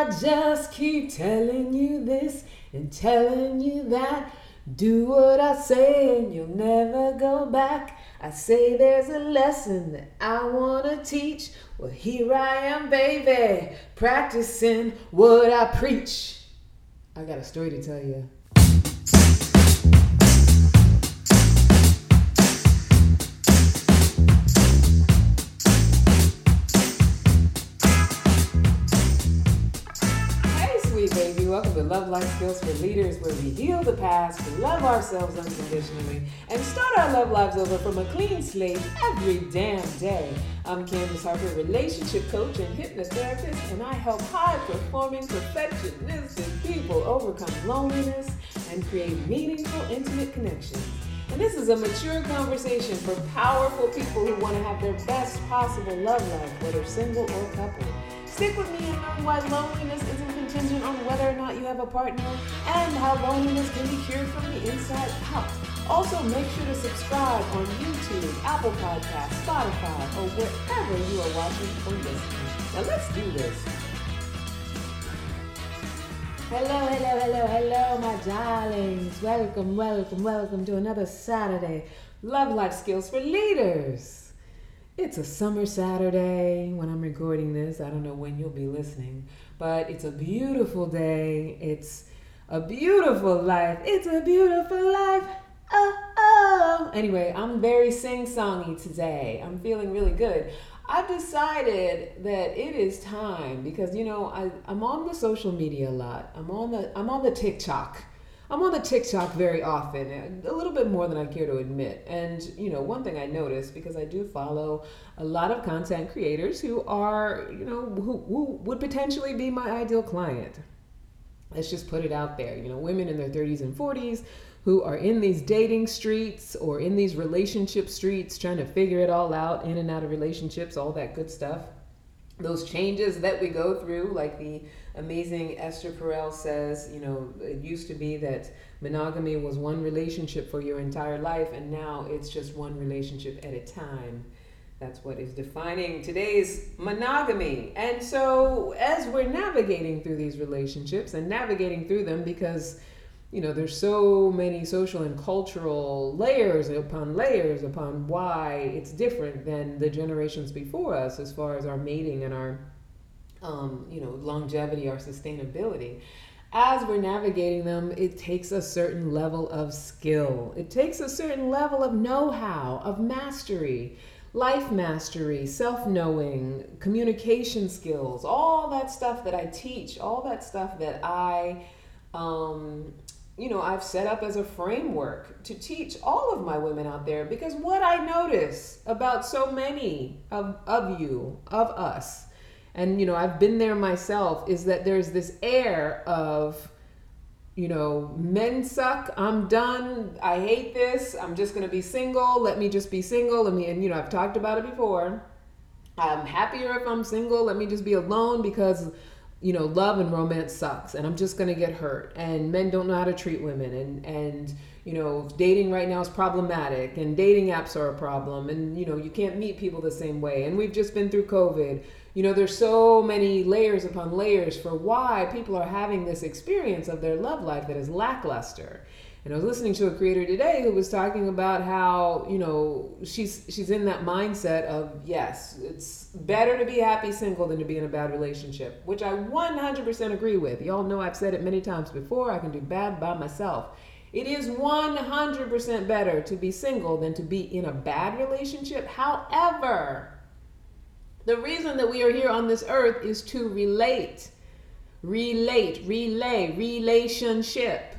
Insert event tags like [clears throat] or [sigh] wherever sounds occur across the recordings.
I just keep telling you this and telling you that. Do what I say and you'll never go back. I say there's a lesson that I wanna teach. Well, here I am, baby, practicing what I preach. I got a story to tell you. To Love Life Skills for Leaders, where we heal the past, love ourselves unconditionally, and start our love lives over from a clean slate every damn day. I'm Candace Harper, relationship coach and hypnotherapist, and I help high performing, perfectionistic people overcome loneliness and create meaningful, intimate connections. And this is a mature conversation for powerful people who want to have their best possible love life, whether single or couple. Stick with me and learn why loneliness isn't contingent on whether or not you have a partner and how loneliness can be cured from the inside out. Also, make sure to subscribe on YouTube, Apple Podcasts, Spotify, or wherever you are watching or listening. Now let's do this. Hello, hello, hello, hello, my darlings. Welcome, welcome, welcome to another Saturday Love Life Skills for Leaders. It's a summer Saturday when I'm recording this. I don't know when you'll be listening, but it's a beautiful day. It's a beautiful life. It's a beautiful life. Oh, oh. Anyway, I'm very sing songy today. I'm feeling really good. I've decided that it is time because you know I, I'm on the social media a lot. I'm on the I'm on the TikTok I'm on the TikTok very often, a little bit more than I care to admit. And, you know, one thing I noticed, because I do follow a lot of content creators who are, you know, who, who would potentially be my ideal client. Let's just put it out there. You know, women in their 30s and 40s who are in these dating streets or in these relationship streets trying to figure it all out, in and out of relationships, all that good stuff. Those changes that we go through, like the amazing Esther Perel says, you know, it used to be that monogamy was one relationship for your entire life, and now it's just one relationship at a time. That's what is defining today's monogamy. And so, as we're navigating through these relationships and navigating through them, because you know, there's so many social and cultural layers upon layers upon why it's different than the generations before us as far as our mating and our um, you know, longevity our sustainability. As we're navigating them, it takes a certain level of skill. It takes a certain level of know how, of mastery, life mastery, self knowing, communication skills, all that stuff that I teach, all that stuff that I, um, you know, I've set up as a framework to teach all of my women out there because what I notice about so many of, of you, of us, and you know i've been there myself is that there's this air of you know men suck i'm done i hate this i'm just to be single let me just be single let me and you know i've talked about it before. I'm happier if i'm single let me just be alone because you know love and romance sucks and i'm just going to get hurt. And men don't know how to treat women and and you know dating right now is problematic and dating apps are a problem and you know you can't meet people the same way. And we've just been through covid. You know, there's so many layers upon layers for why people are having this experience of their love life that is lackluster. And I was listening to a creator today who was talking about how, you know, she's she's in that mindset of yes, it's better to be happy single than to be in a bad relationship, which I 100% agree with. Y'all know I've said it many times before, I can do bad by myself. It is 100% better to be single than to be in a bad relationship. However, the reason that we are here on this earth is to relate, relate, relay, relationship.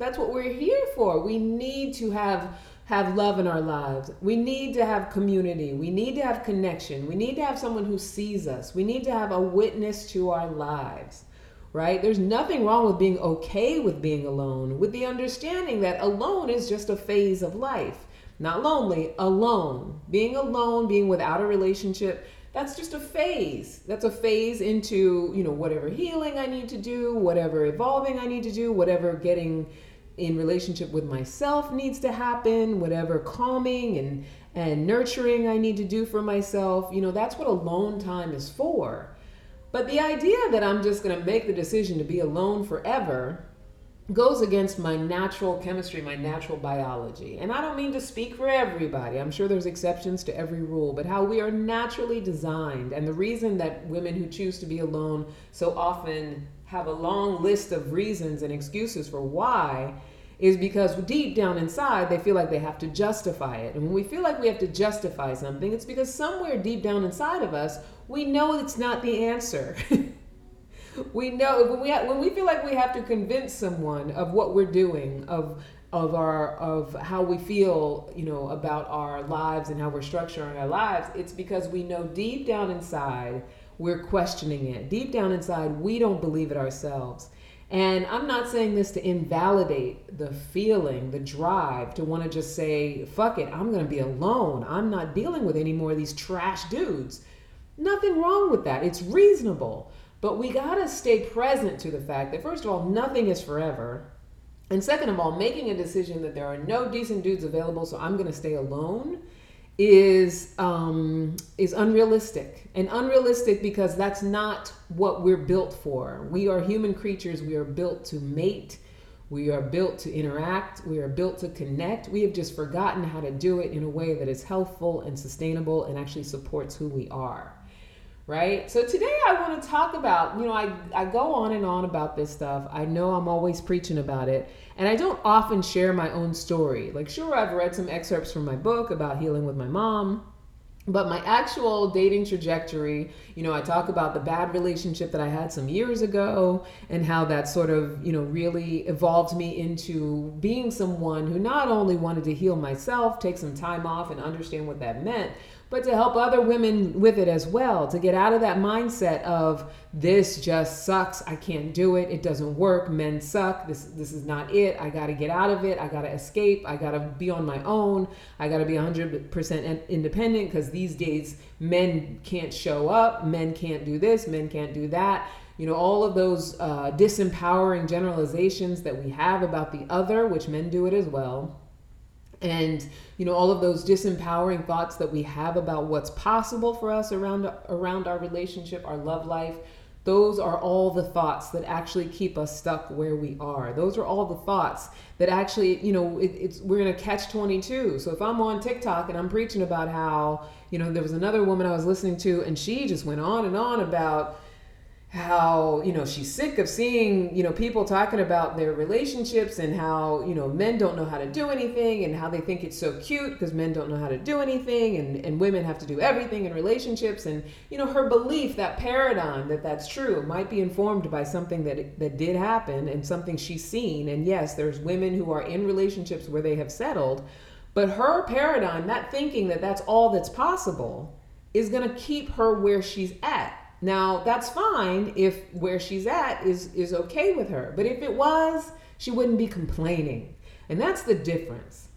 That's what we're here for. We need to have have love in our lives. We need to have community. We need to have connection. We need to have someone who sees us. We need to have a witness to our lives. Right? There's nothing wrong with being okay with being alone, with the understanding that alone is just a phase of life. Not lonely, alone. Being alone, being without a relationship, that's just a phase. That's a phase into, you know, whatever healing I need to do, whatever evolving I need to do, whatever getting in relationship with myself needs to happen, whatever calming and and nurturing I need to do for myself. You know, that's what alone time is for. But the idea that I'm just going to make the decision to be alone forever goes against my natural chemistry, my natural biology. And I don't mean to speak for everybody. I'm sure there's exceptions to every rule, but how we are naturally designed and the reason that women who choose to be alone so often have a long list of reasons and excuses for why is because deep down inside they feel like they have to justify it. And when we feel like we have to justify something, it's because somewhere deep down inside of us, we know it's not the answer. [laughs] we know when we when we feel like we have to convince someone of what we're doing, of of our of how we feel, you know, about our lives and how we're structuring our lives, it's because we know deep down inside we're questioning it. Deep down inside, we don't believe it ourselves. And I'm not saying this to invalidate the feeling, the drive to want to just say, fuck it, I'm going to be alone. I'm not dealing with any more of these trash dudes. Nothing wrong with that. It's reasonable. But we got to stay present to the fact that, first of all, nothing is forever. And second of all, making a decision that there are no decent dudes available, so I'm going to stay alone is um, is unrealistic and unrealistic because that's not what we're built for. We are human creatures. We are built to mate. We are built to interact. We are built to connect. We have just forgotten how to do it in a way that is healthful and sustainable and actually supports who we are right? So today I want to talk about, you know, I, I go on and on about this stuff. I know I'm always preaching about it, and I don't often share my own story. Like, sure, I've read some excerpts from my book about healing with my mom. But my actual dating trajectory, you know, I talk about the bad relationship that I had some years ago and how that sort of, you know, really evolved me into being someone who not only wanted to heal myself, take some time off and understand what that meant, but to help other women with it as well, to get out of that mindset of this just sucks, I can't do it, it doesn't work, men suck, this this is not it, I got to get out of it, I got to escape, I got to be on my own, I got to be 100% independent cuz these days men can't show up, men can't do this, men can't do that. You know, all of those uh, disempowering generalizations that we have about the other, which men do it as well and you know all of those disempowering thoughts that we have about what's possible for us around around our relationship our love life those are all the thoughts that actually keep us stuck where we are. Those are all the thoughts that actually you know it, it's we're gonna catch 22 so if i'm on tiktok and i'm preaching about how you know there was another woman i was listening to and she just went on and on about how you know she's sick of seeing you know people talking about their relationships and how you know men don't know how to do anything and how they think it's so cute because men don't know how to do anything and, and women have to do everything in relationships. And you know her belief that paradigm that that's true might be informed by something that that did happen and something she's seen. And yes there's women who are in relationships where they have settled but her paradigm that thinking that that's all that's possible is going to keep her where she's at now, that's fine if where she's at is is okay with her. But if it was, she wouldn't be complaining. And that's the difference.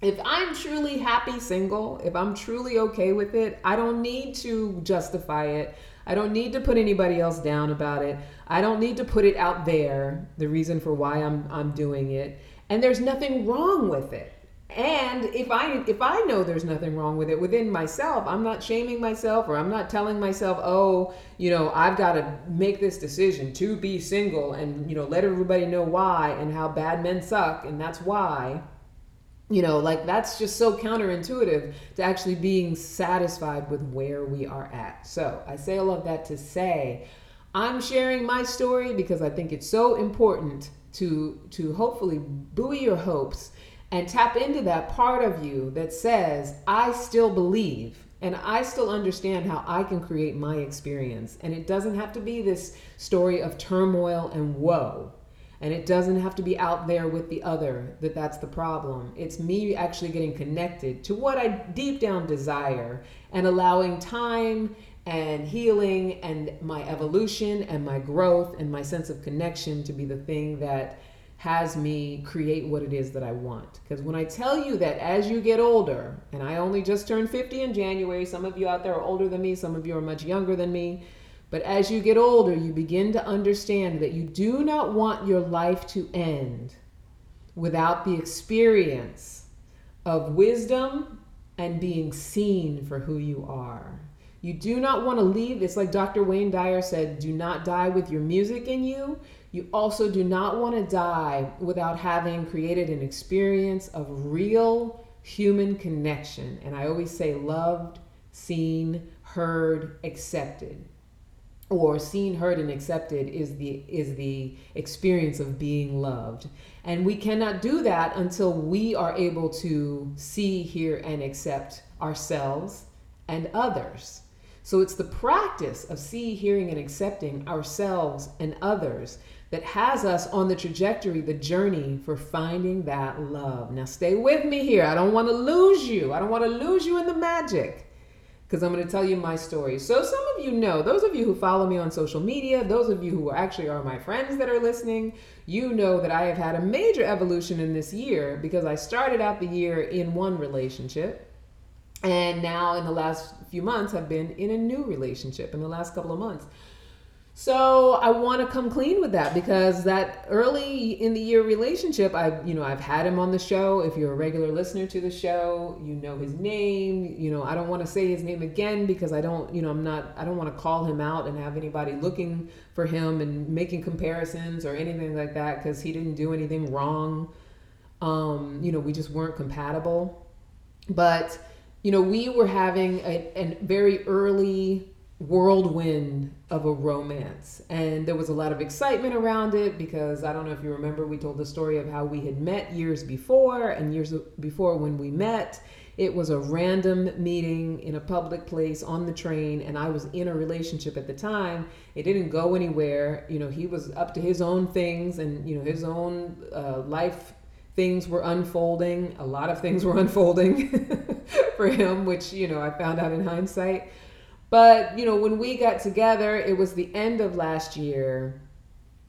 If I'm truly happy single, if I'm truly okay with it, I don't need to justify it. I don't need to put anybody else down about it. I don't need to put it out there, the reason for why I'm I'm doing it. And there's nothing wrong with it and if i if i know there's nothing wrong with it within myself i'm not shaming myself or i'm not telling myself oh you know i've got to make this decision to be single and you know let everybody know why and how bad men suck and that's why. You know like that's just so counterintuitive to actually being satisfied with where we are at. So i say all of that to say i'm sharing my story because i think it's so important to to hopefully buoy your hopes and tap into that part of you that says, I still believe and I still understand how I can create my experience. And it doesn't have to be this story of turmoil and woe. And it doesn't have to be out there with the other that that's the problem. It's me actually getting connected to what I deep down desire and allowing time and healing and my evolution and my growth and my sense of connection to be the thing that has me create what it is that I want. Because when I tell you that as you get older, and I only just turned 50 in January, some of you out there are older than me, some of you are much younger than me. But as you get older, you begin to understand that you do not want your life to end without the experience of wisdom and being seen for who you are. You do not want to leave. It's like Dr. Wayne Dyer said do not die with your music in you. You also do not want to die without having created an experience of real human connection. And I always say loved, seen, heard, accepted. Or seen, heard, and accepted is the is the experience of being loved. And we cannot do that until we are able to see, hear, and accept ourselves and others. So it's the practice of see, hearing, and accepting ourselves and others that has us on the trajectory, the journey for finding that love. Now, stay with me here. I don't want to lose you. I don't want to lose you in the magic because I'm going to tell you my story. So, some of you know, those of you who follow me on social media, those of you who actually are my friends that are listening, you know that I have had a major evolution in this year because I started out the year in one relationship. And now, in the last few months, have been in a new relationship in the last couple of months. So I want to come clean with that because that early in the year relationship, I've you know I've had him on the show. If you're a regular listener to the show, you know his name. You know I don't want to say his name again because I don't you know I'm not I don't want to call him out and have anybody looking for him and making comparisons or anything like that because he didn't do anything wrong. Um, you know we just weren't compatible, but you know we were having a, a very early whirlwind of a romance. And there was a lot of excitement around it because I don't know if you remember, we told the story of how we had met years before, and years before when we met. It was a random meeting in a public place on the train, and I was in a relationship at the time. It didn't go anywhere. You know, he was up to his own things, and, you know, his own uh, life things were unfolding. A lot of things were [laughs] unfolding [laughs] for him, which, you know, I found out in hindsight. But, you know, when we got together, it was the end of last year.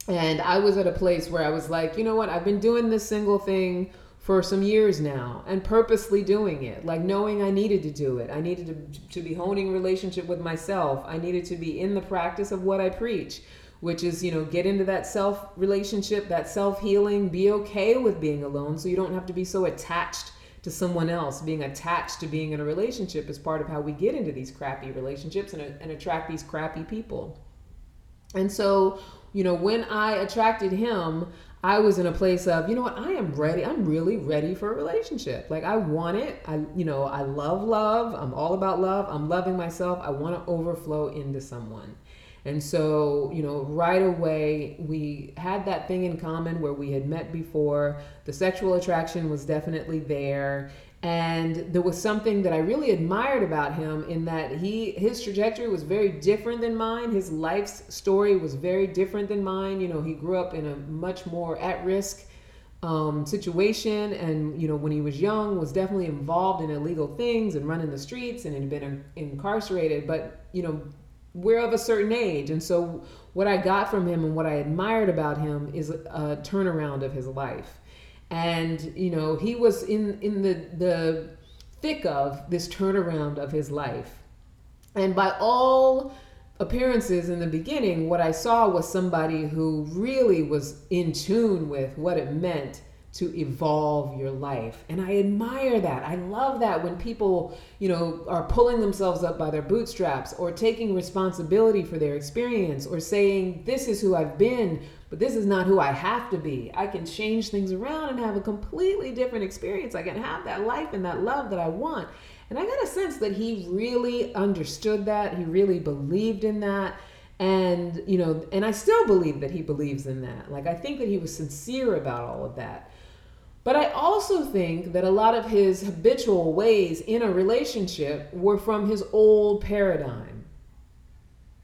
And I was at a place where I was like, you know what? I've been doing this single thing for some years now and purposely doing it, like knowing I needed to do it. I needed to, to be honing relationship with myself. I needed to be in the practice of what I preach, which is, you know, get into that self relationship, that self healing, be okay with being alone so you don't have to be so attached to someone else, being attached to being in a relationship is part of how we get into these crappy relationships and, uh, and attract these crappy people. And so, you know, when I attracted him, I was in a place of, you know what, I am ready. I'm really ready for a relationship. Like I want it. I, you know, I love love. I'm all about love. I'm loving myself. I want to overflow into someone. And so, you know, right away, we had that thing in common where we had met before. The sexual attraction was definitely there. And there was something that I really admired about him in that he his trajectory was very different than mine. His life's story was very different than mine. You know, he grew up in a much more at-risk um, situation, and you know, when he was young, was definitely involved in illegal things and running the streets, and had been incarcerated. But you know, we're of a certain age. And so, what I got from him and what I admired about him is a, turnaround of his life. And, you know, he was in, in the, the thick of this turnaround of his life. And by all appearances in the beginning, what I saw was somebody who really was in tune with what it meant to evolve your life. And I admire that. I love that when people, you know, are pulling themselves up by their bootstraps or taking responsibility for their experience or saying, this is who I've been, but this is not who I have to be. I can change things around and have a completely different experience. I can have that life and that love that I want. And I got a sense that he really understood that. He really believed in that and you know and i still believe that he believes in that like i think that he was sincere about all of that but I also think that a lot of his habitual ways in a relationship were from his old paradigm.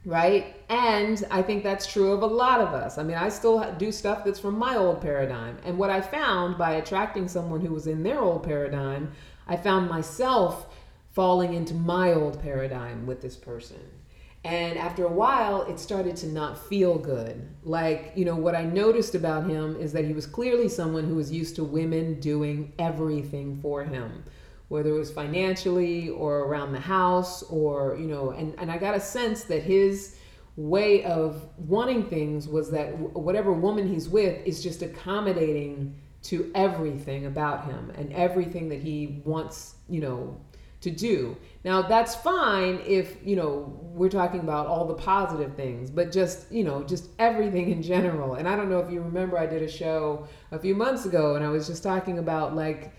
Right? And I think that's true of a lot of us. I mean, I still do stuff that's from my old paradigm. And what I found by attracting someone who was in their old paradigm, I found myself falling into my old paradigm with this person. And after a while, it started to not feel good. Like, you know, what I noticed about him is that he was clearly someone who was used to women doing everything for him, whether it was financially or around the house or, you know, and, and I got a sense that his way of wanting things was that whatever woman he's with is just accommodating to everything about him and everything that he wants, you know, to do. Now that's fine if, you know, we're talking about all the positive things, but just, you know, just everything in general. And I don't know if you remember I did a show a few months ago and I was just talking about like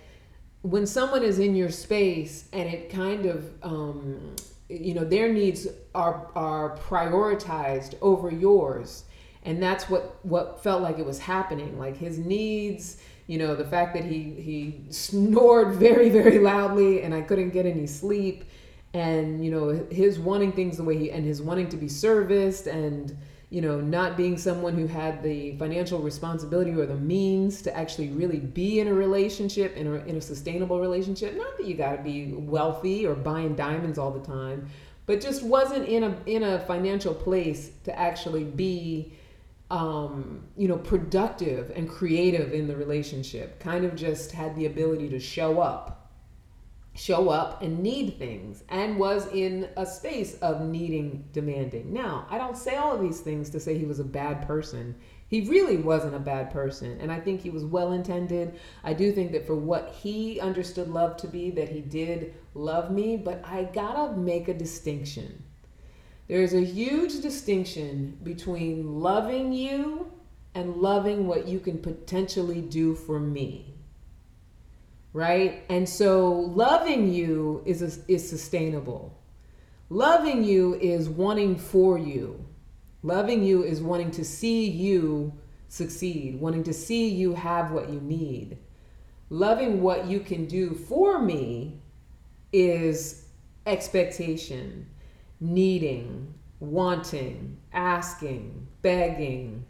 when someone is in your space and it kind of um, you know their needs are are prioritized over yours and that's what what felt like it was happening like his needs you know the fact that he he snored very very loudly and i couldn't get any sleep. And you know his wanting things the way he and his wanting to be serviced and you know not being someone who had the financial responsibility or the means to actually really be in a relationship in a, in a sustainable relationship. Not that you got to be wealthy or buying diamonds all the time but just wasn't in a in a financial place to actually be um, you know, productive and creative in the relationship. Kind of just had the ability to show up, show up and need things, and was in a space of needing, demanding. Now, I don't say all of these things to say he was a bad person. He really wasn't a bad person, and I think he was well intended. I do think that for what he understood love to be, that he did love me, but I gotta make a distinction there is a huge distinction between loving you and loving what you can potentially do for me. Right? And so loving you is is sustainable. Loving you is wanting for you. Loving you is wanting to see you succeed, wanting to see you have what you need. Loving what you can do for me is expectation needing, wanting, asking, begging,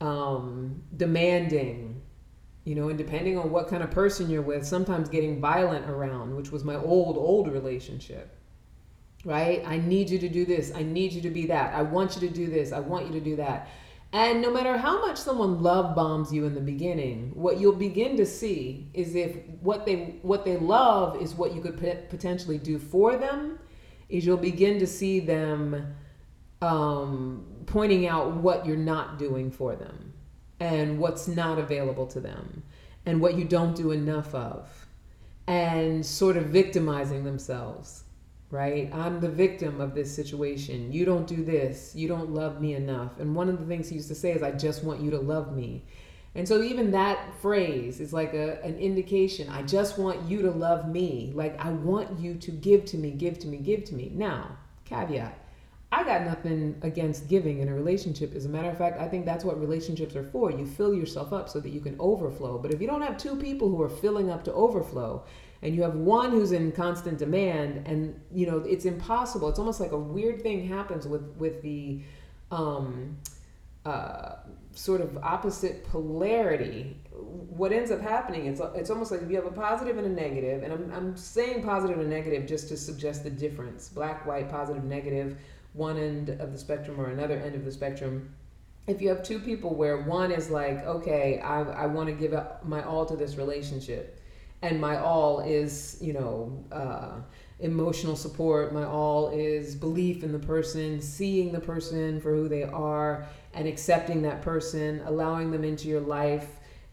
um, demanding, you know, and depending on what kind of person you're with, sometimes getting violent around, which was my old, old relationship. Right? I need you to do this. I need you to be that. I want you to do this. I want you to do that. And no matter how much someone love bombs you in the beginning, what you'll begin to see is if what they what they love is what you could potentially do for them is you'll begin to see them um, pointing out what you're not doing for them and what's not available to them and what you don't do enough of and sort of victimizing themselves right? I'm the victim of this situation. You don't do this. You don't love me enough. And one of the things he used to say is i just want you to love me and so even that phrase is like a, an indication. I just want you to love me. Like I want you to give to me, give to me, give to me. Now, caveat. I got nothing against giving in a relationship. As a matter of fact, I think that's what relationships are for. You fill yourself up so that you can overflow. But if you don't have two people who are filling up to overflow, and you have one who's in constant demand, and you know it's impossible. It's almost like a weird thing happens with with the um, uh, sort of opposite polarity, what ends up happening, it's, it's almost like if you have a positive and a negative, and I'm, I'm saying positive and negative just to suggest the difference black, white, positive, negative, one end of the spectrum or another end of the spectrum. If you have two people where one is like, okay, I, I want to give up my all to this relationship, and my all is, you know, uh, emotional support. My all is belief in the person, seeing the person for who they are, and accepting that person, allowing them into your life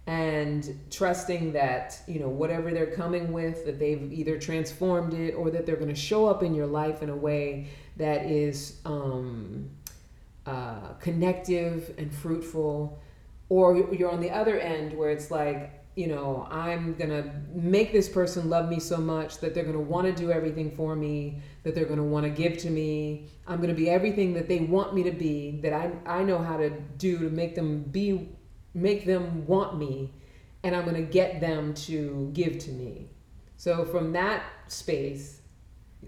and trusting that you know whatever they're coming with that they've either transformed it or that they're going to show up in your life in a way that is um, uh, connective and fruitful or you're on the other end where it's like you know, I'm to make this person love me so much that they're want to do everything for me, that they're want to give to me. I'm to be everything that they want me to be, that I, I know how to do to make them be, make them want me, and I'm to get them to give to me. So from that space,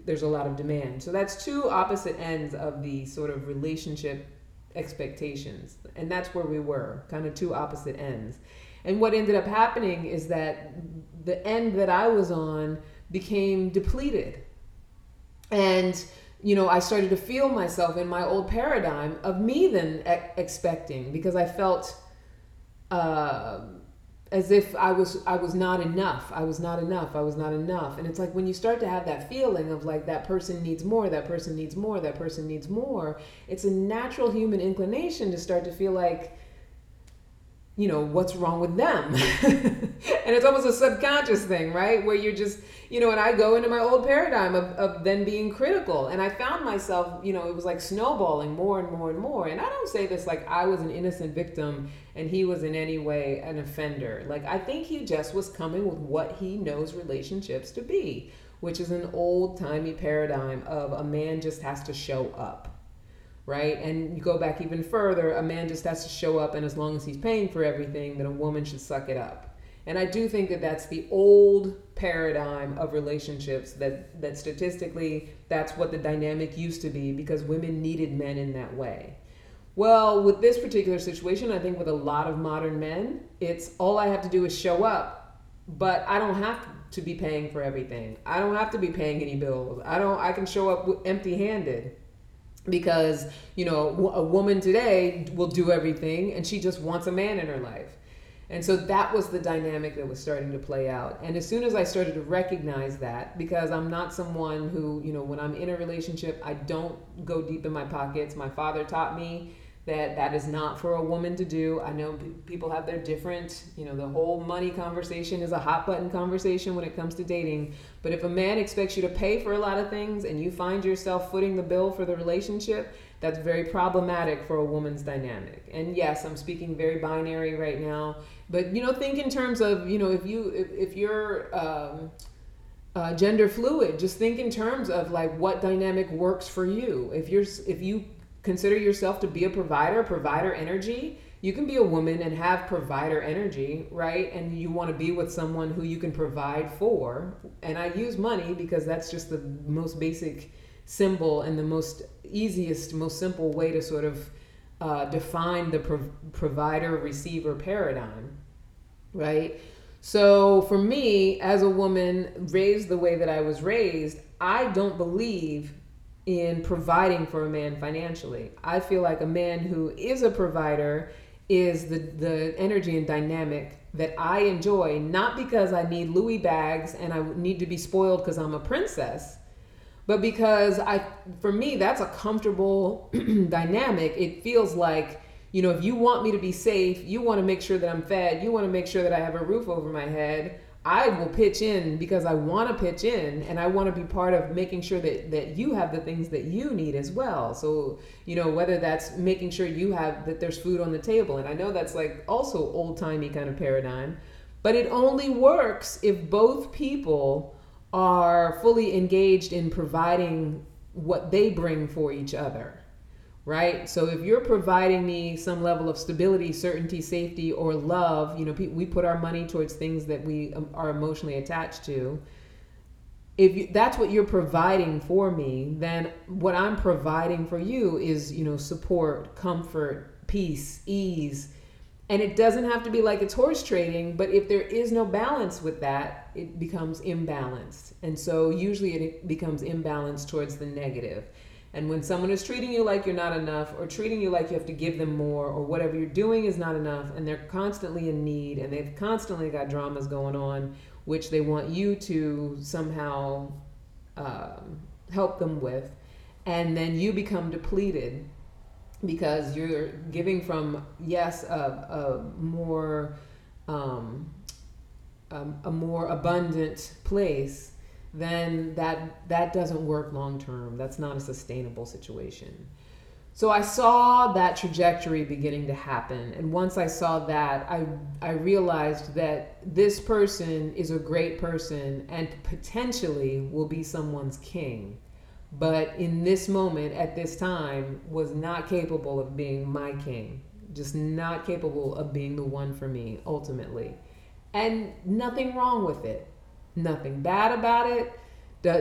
there's a lot of demand. So that's two opposite ends of the sort of relationship expectations. And that's where we were, kind of two opposite ends. And what ended up happening is that the end that I was on became depleted. And, you know, I started to feel myself in my old paradigm of me then expecting because I felt uh, as if I was I was not enough. I was not enough. I was not enough. And it's like when you start to have that feeling of like that person needs more, that person needs more, that person needs more, it's a natural human inclination to start to feel like you know, what's wrong with them? Mm-hmm. [laughs] and it's almost a subconscious thing, right? Where you're just, you know, and I go into my old paradigm of, of then being critical. And I found myself, you know, it was like snowballing more and more and more. And I don't say this like I was an innocent victim and he was in any way an offender. Like, I think he just was coming with what he knows relationships to be, which is an old timey paradigm of a man just has to show up right? And you go back even further, a man just has to show up, and as long as he's paying for everything, then a woman should suck it up. And I do think that that's the old paradigm of relationships that that statistically that's what the dynamic used to be because women needed men in that way. Well, with this particular situation, I think with a lot of modern men, it's all I have to do is show up, but I don't have to be paying for everything. I don't have to be paying any bills. I don't I can show up empty-handed because you know a woman today will do everything and she just wants a man in her life. And so that was the dynamic that was starting to play out. And as soon as i started to recognize that because i'm not someone who you know when i'm in a relationship i don't go deep in my pockets. My father taught me that that is not for a woman to do. I know people have their different, you know, the whole money conversation is a hot button conversation when it comes to dating. But if a man expects you to pay for a lot of things and you find yourself footing the bill for the relationship, that's very problematic for a woman's dynamic. And yes, I'm speaking very binary right now, but you know, think in terms of, you know, if you if, if you're um, uh, gender fluid, just think in terms of like what dynamic works for you. If you're if you consider yourself to be a provider, provider energy, you can be a woman and have provider energy, right? And you want to be with someone who you can provide for. And I use money because that's just the most basic symbol and the most easiest, most simple way to sort of uh, define the pro- provider receiver paradigm, right? So for me, as a woman raised the way that I was raised, I don't believe in providing for a man financially. I feel like a man who is a provider is the, the energy and dynamic that I enjoy, not because I need Louis bags and I need to be spoiled because I'm a princess, but because I, for me, that's a comfortable [clears throat] dynamic. It feels like, you know, if you want me to be safe, you want to make sure that I'm fed, you want to make sure that I have a roof over my head. I will pitch in because I want to pitch in and I want to be part of making sure that, that you have the things that you need as well. So, you know, whether that's making sure you have that there's food on the table. And I know that's like also old timey kind of paradigm, but it only works if both people are fully engaged in providing what they bring for each other right? So if you're providing me some level of stability, certainty, safety, or love, you know, we put our money towards things that we um, are emotionally attached to. If you, that's what you're providing for me, then what I'm providing for you is, you know, support, comfort, peace, ease. And it doesn't have to be like it's horse trading, but if there is no balance with that, it becomes imbalanced. And so usually it becomes imbalanced towards the negative. And when someone is treating you like you're not enough or treating you like you have to give them more or whatever you're doing is not enough and they're constantly in need and they've constantly got dramas going on which they want you to somehow um, help them with, and then you become depleted because you're giving from, yes, a, a more. Um, um, a more abundant place then that that doesn't work long term. That's not a sustainable situation. So I saw that trajectory beginning to happen, and once I saw that, I I realized that this person is a great person and potentially will be someone's king, but in this moment at this time was not capable of being my king, just not capable of being the one for me ultimately. And nothing wrong with it nothing bad about it.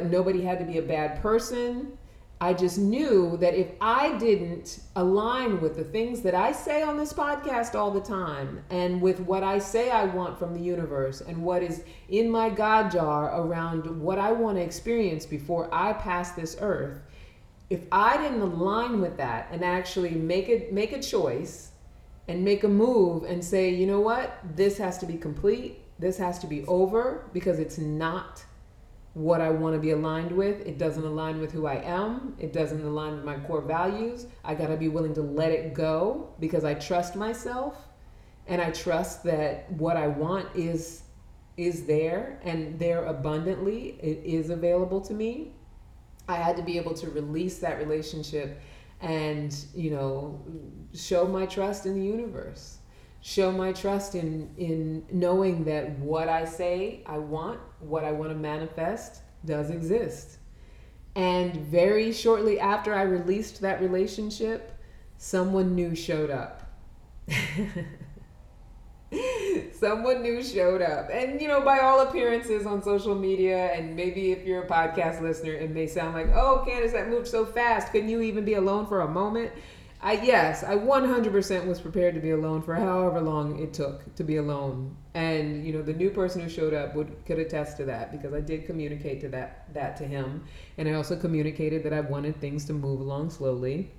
Nobody had to be a bad person. I just knew that if I didn't align with the things that I say on this podcast all the time and with what I say I want from the universe and what is in my God jar around what I want to experience before I pass this earth, if I didn't align with that and actually make it make a choice and make a move and say, you know what, this has to be complete this has to be over because it's not what I want to be aligned with. It doesn't align with who I am. It doesn't align with my core values. I got to be willing to let it go because I trust myself. and I trust that what I want is is there and there abundantly. It is available to me. I had to be able to release that relationship and, you know, show my trust in the universe. Show my trust in in knowing that what I say I want, what I want to manifest does exist. And very shortly after I released that relationship, someone new showed up. [laughs] someone new showed up. And, you know, by all appearances on social media, and maybe if you're a podcast listener, it may sound like, oh, Candace, that moved so fast. Couldn't you even be alone for a moment? I, yes, I 100% was prepared to be alone for however long it took to be alone. And, you know, the new person who showed up would could attest to that because I did communicate to that that to him. And I also communicated that I wanted things to move along slowly.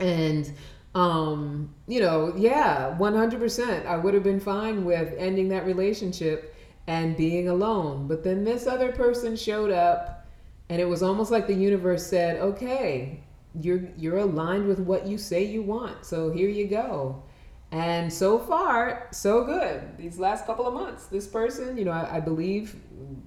And um, you know, yeah, 100%. I would have been fine with ending that relationship and being alone. But then this other person showed up and it was almost like the universe said, "Okay, you're you're aligned with what you say you want. So here you go." And so far, so good. These last couple of months, this person, you know, I, I believe,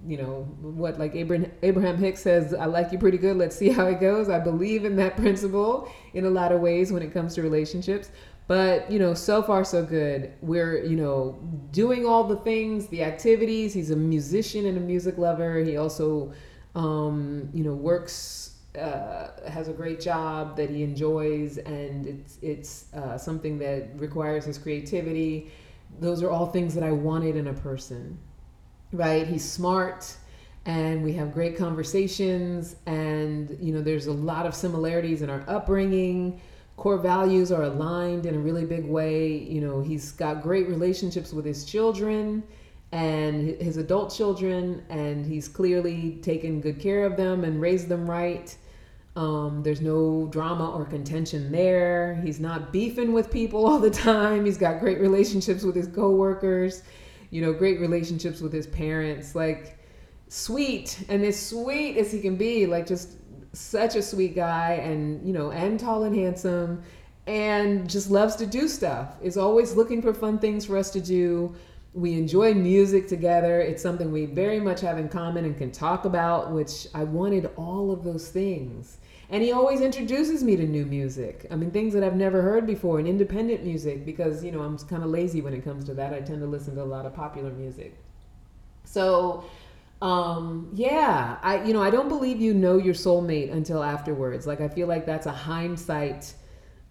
you know, what like Abraham, Abraham Hicks says, I like you pretty good. Let's see how it goes. I believe in that [laughs] principle in a lot of ways when it comes to relationships. But, you know, so far so good. We're, you know, doing all the things, the activities. He's a musician and a music lover. He also, um, you know, works uh, has a great job that he enjoys, and it's it's uh, something that requires his creativity. Those are all things that I wanted in a person, right? He's smart, and we have great conversations, and you know, there's a lot of similarities in our upbringing. Core values are aligned in a really big way. You know, he's got great relationships with his children and his adult children, and he's clearly taken good care of them and raised them right um, there's no drama or contention there. He's not beefing with people all the time. He's got great relationships with his coworkers, you know, great relationships with his parents. Like, sweet and as sweet as he can be, like, just such a sweet guy and, you know, and tall and handsome and just loves to do stuff. Is always looking for fun things for us to do. We enjoy music together. It's something we very much have in common and can talk about, which I wanted all of those things. And he always introduces me to new music. I mean, things that I've never heard before and independent music because, you know, I'm kind of lazy when it comes to that. I tend to listen to a lot of popular music. So, um, yeah, I, you know, I don't believe you know your soulmate until afterwards. Like, I feel like that's a hindsight,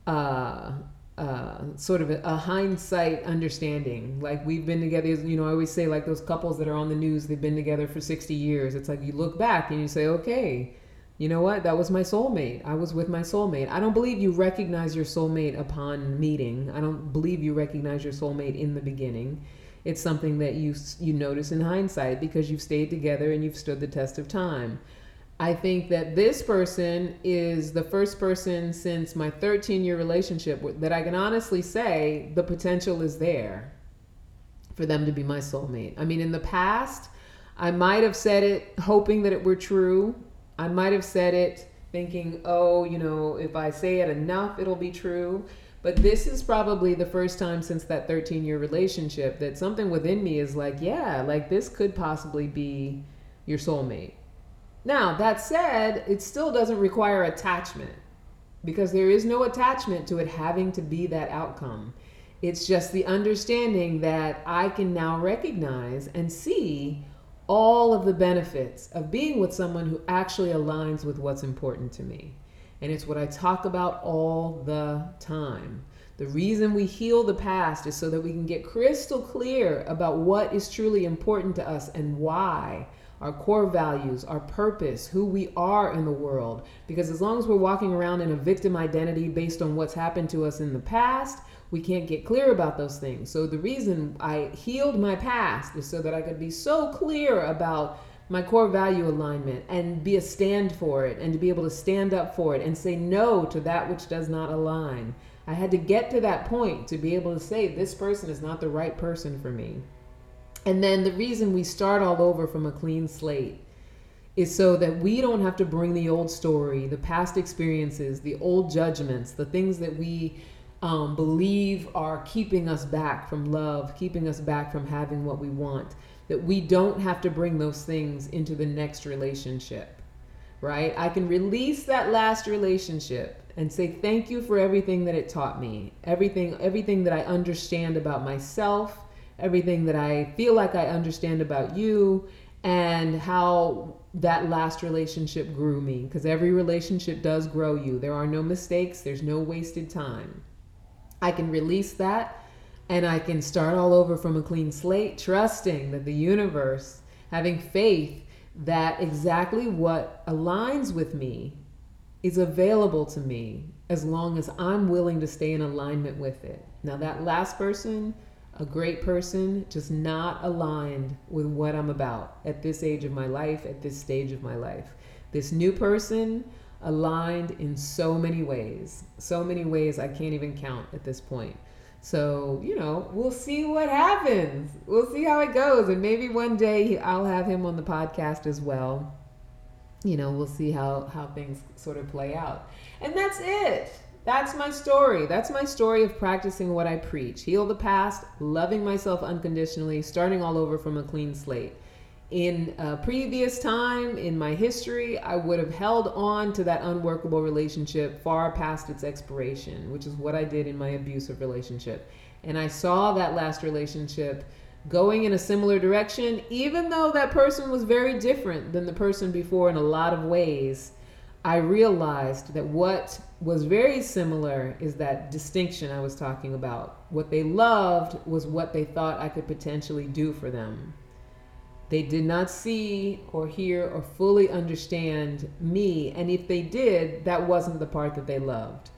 uh, uh, sort of a, a, hindsight understanding. Like we've been together, you know, I always say like those couples that are on the news, they've been together for 60 years. It's like you look back and you say, okay, you know what? That was my soulmate. I was with my soulmate. I don't believe you recognize your soulmate upon meeting. I don't believe you recognize your soulmate in the beginning. It's something that you you notice in hindsight because you've stayed together and you've stood the test of time. I think that this person is the first person since my 13 year relationship that I can honestly say the potential is there for them to be my soulmate. I mean, in the past, I might have said it hoping that it were true I might have said it thinking, oh, you know, if I say it enough, it'll be true. But this is probably the first time since that 13 year relationship that something within me is like, yeah, like this could possibly be your soulmate. Now, that said, it still doesn't require attachment because there is no attachment to it having to be that outcome. It's just the understanding that I can now recognize and see all of the benefits of being with someone who actually aligns with what's important to me. And it's what I talk about all the time. The reason we heal the past is so that we can get crystal clear about what is truly important to us and why our core values, our purpose, who we are in the world. Because as long as we're walking around in a victim identity based on what's happened to us in the past, we can't get clear about those things. So the reason I healed my past is so that I could be so clear about my core value alignment and be a stand for it and to be able to stand up for it and say no to that which does not align. I had to get to that point to be able to say this person is not the right person for me. And then the reason we start all over from a clean slate is so that we don't have to bring the old story, the past experiences, the old judgments, the things that we um, believe are keeping us back from love, keeping us back from having what we want, that we don't have to bring those things into the next relationship, right? I can release that last relationship and say thank you for everything that it taught me, everything, everything that I understand about myself, everything that I feel like I understand about you, and how that last relationship grew me. Because every relationship does grow you. There are no mistakes, there's no wasted time. I can release that and I can start all over from a clean slate, trusting that the universe, having faith that exactly what aligns with me is available to me as long as I'm willing to stay in alignment with it. Now, that last person, a great person, just not aligned with what I'm about at this age of my life, at this stage of my life. This new person, aligned in so many ways. So many ways I can't even count at this point. So, you know, we'll see what happens. We'll see how it goes. And maybe one day I'll have him on the podcast as well. You know, we'll see how, how things sort of play out. And that's it. That's my story. That's my story of practicing what I preach. Heal the past, loving myself unconditionally, starting all over from a clean slate in a previous time in my history, I would have held on to that unworkable relationship far past its expiration, which is what I did in my abusive relationship. And I saw that last relationship going in a similar direction, even though that person was very different than the person before in a lot of ways. I realized that what was very similar is that distinction I was talking about. What they loved was what they thought I could potentially do for them. They did not see or hear or fully understand me. And if they did, that wasn't the part that they loved.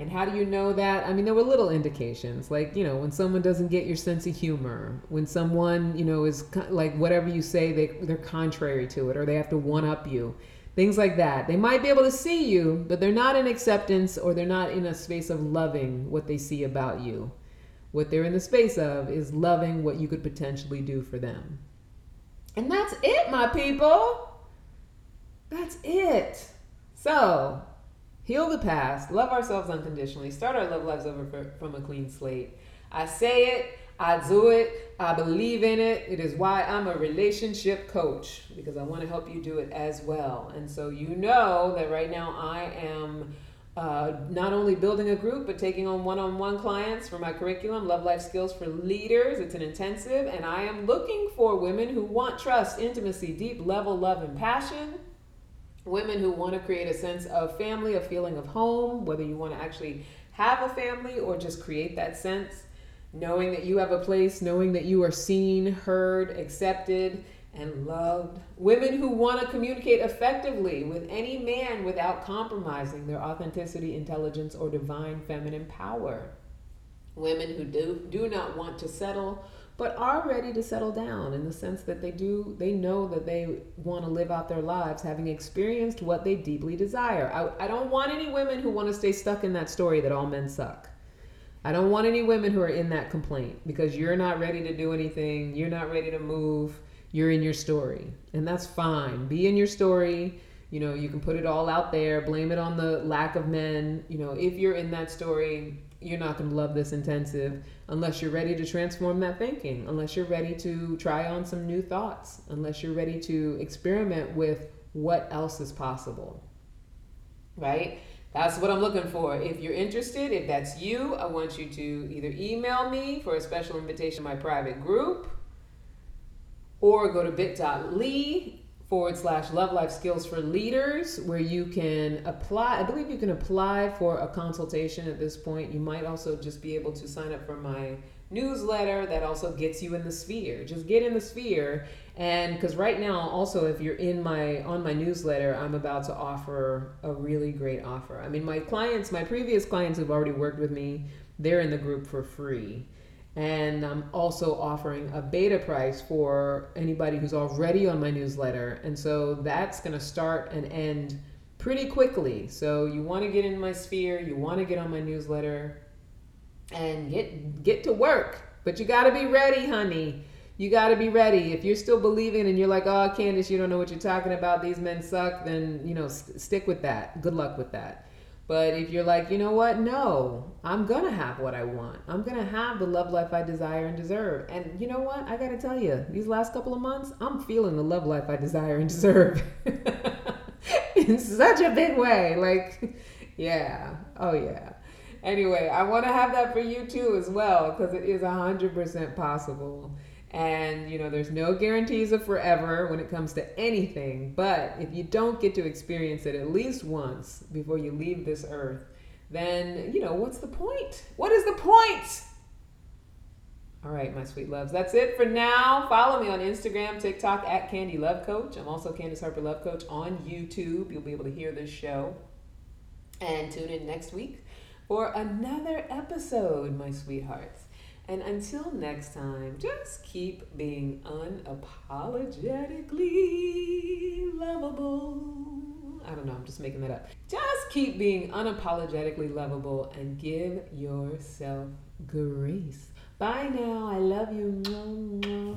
And how do you know that? I mean, there were little indications, like, you know, when someone doesn't get your sense of humor, when someone, you know, is like whatever you say, they, they're contrary to it, or they have to one up you, things like that. They might be able to see you, but they're not in acceptance or they're not in a space of loving what they see about you. What they're in the space of is loving what you could potentially do for them. And that's it, my people. That's it. So, heal the past, love ourselves unconditionally, start our love lives over from a clean slate. I say it, I do it, I believe in it. It is why I'm a relationship coach because I want to help you do it as well. And so, you know that right now I am uh, not only building a group, but taking on one on one clients for my curriculum, Love Life Skills for Leaders. It's an intensive, and I am looking for women who want trust, intimacy, deep level love, and passion. Women who want to create a sense of family, a feeling of home, whether you want to actually have a family or just create that sense. Knowing that you have a place, knowing that you are seen, heard, accepted and loved. Women who want to communicate effectively with any man without compromising their authenticity, intelligence, or divine feminine power. Women who do, do not want to settle but are ready to settle down in the sense that they do they know that they want to live out their lives having experienced what they deeply desire I, I don't want any women who want to stay stuck in that story that all men suck i don't want any women who are in that complaint because you're not ready to do anything you're not ready to move you're in your story. And that's fine. Be in your story. You know, you can put it all out there, blame it on the lack of men. You know, if you're in that story, you're not going to love this intensive unless you're ready to transform that thinking, unless you're ready to try on some new thoughts, unless you're ready to experiment with what else is possible. Right? That's what I'm looking for. If you're interested, if that's you, I want you to either email me for a special invitation to my private group or go to bit.ly forward slash love life skills for leaders where you can apply i believe you can apply for a consultation at this point. You might also just be able to sign up for my newsletter that also gets you in the sphere. Just get in the sphere. And because right now also if you're in my on my newsletter i'm about to offer a really great offer. I mean my clients my previous clients who've already worked with me they're in the group for free and I'm also offering a beta price for anybody who's already on my newsletter. And so that's going to start and end pretty quickly. So you want to get in my sphere, you want to get on my newsletter and get get to work. But you got to be ready, honey. You got to be ready. If you're still believing and you're like, "Oh, Candace, you don't know what you're talking about. These men suck." Then, you know, st- stick with that. Good luck with that. But if you're like, you know what? No, I'm going to have what I want. I'm going to have the love life I desire and deserve. And you know what? I got to tell you, these last couple of months, I'm feeling the love life I desire and deserve [laughs] in such a big way. Like, yeah. Oh, yeah. Anyway, I want to have that for you too, as well, because it is 100% possible. And, you know, there's no guarantees of forever when it comes to anything. But if you don't get to experience it at least once before you leave this earth, then, you know, what's the point? What is the point? All right, my sweet loves. That's it for now. Follow me on Instagram, TikTok at Candy Love Coach. I'm also Candace Harper Love Coach on YouTube. You'll be able to hear this show. And tune in next week for another episode, my sweethearts. And until next time, just keep being unapologetically lovable. I don't know, I'm just making that up. Just keep being unapologetically lovable and give yourself grace. Bye now. I love you.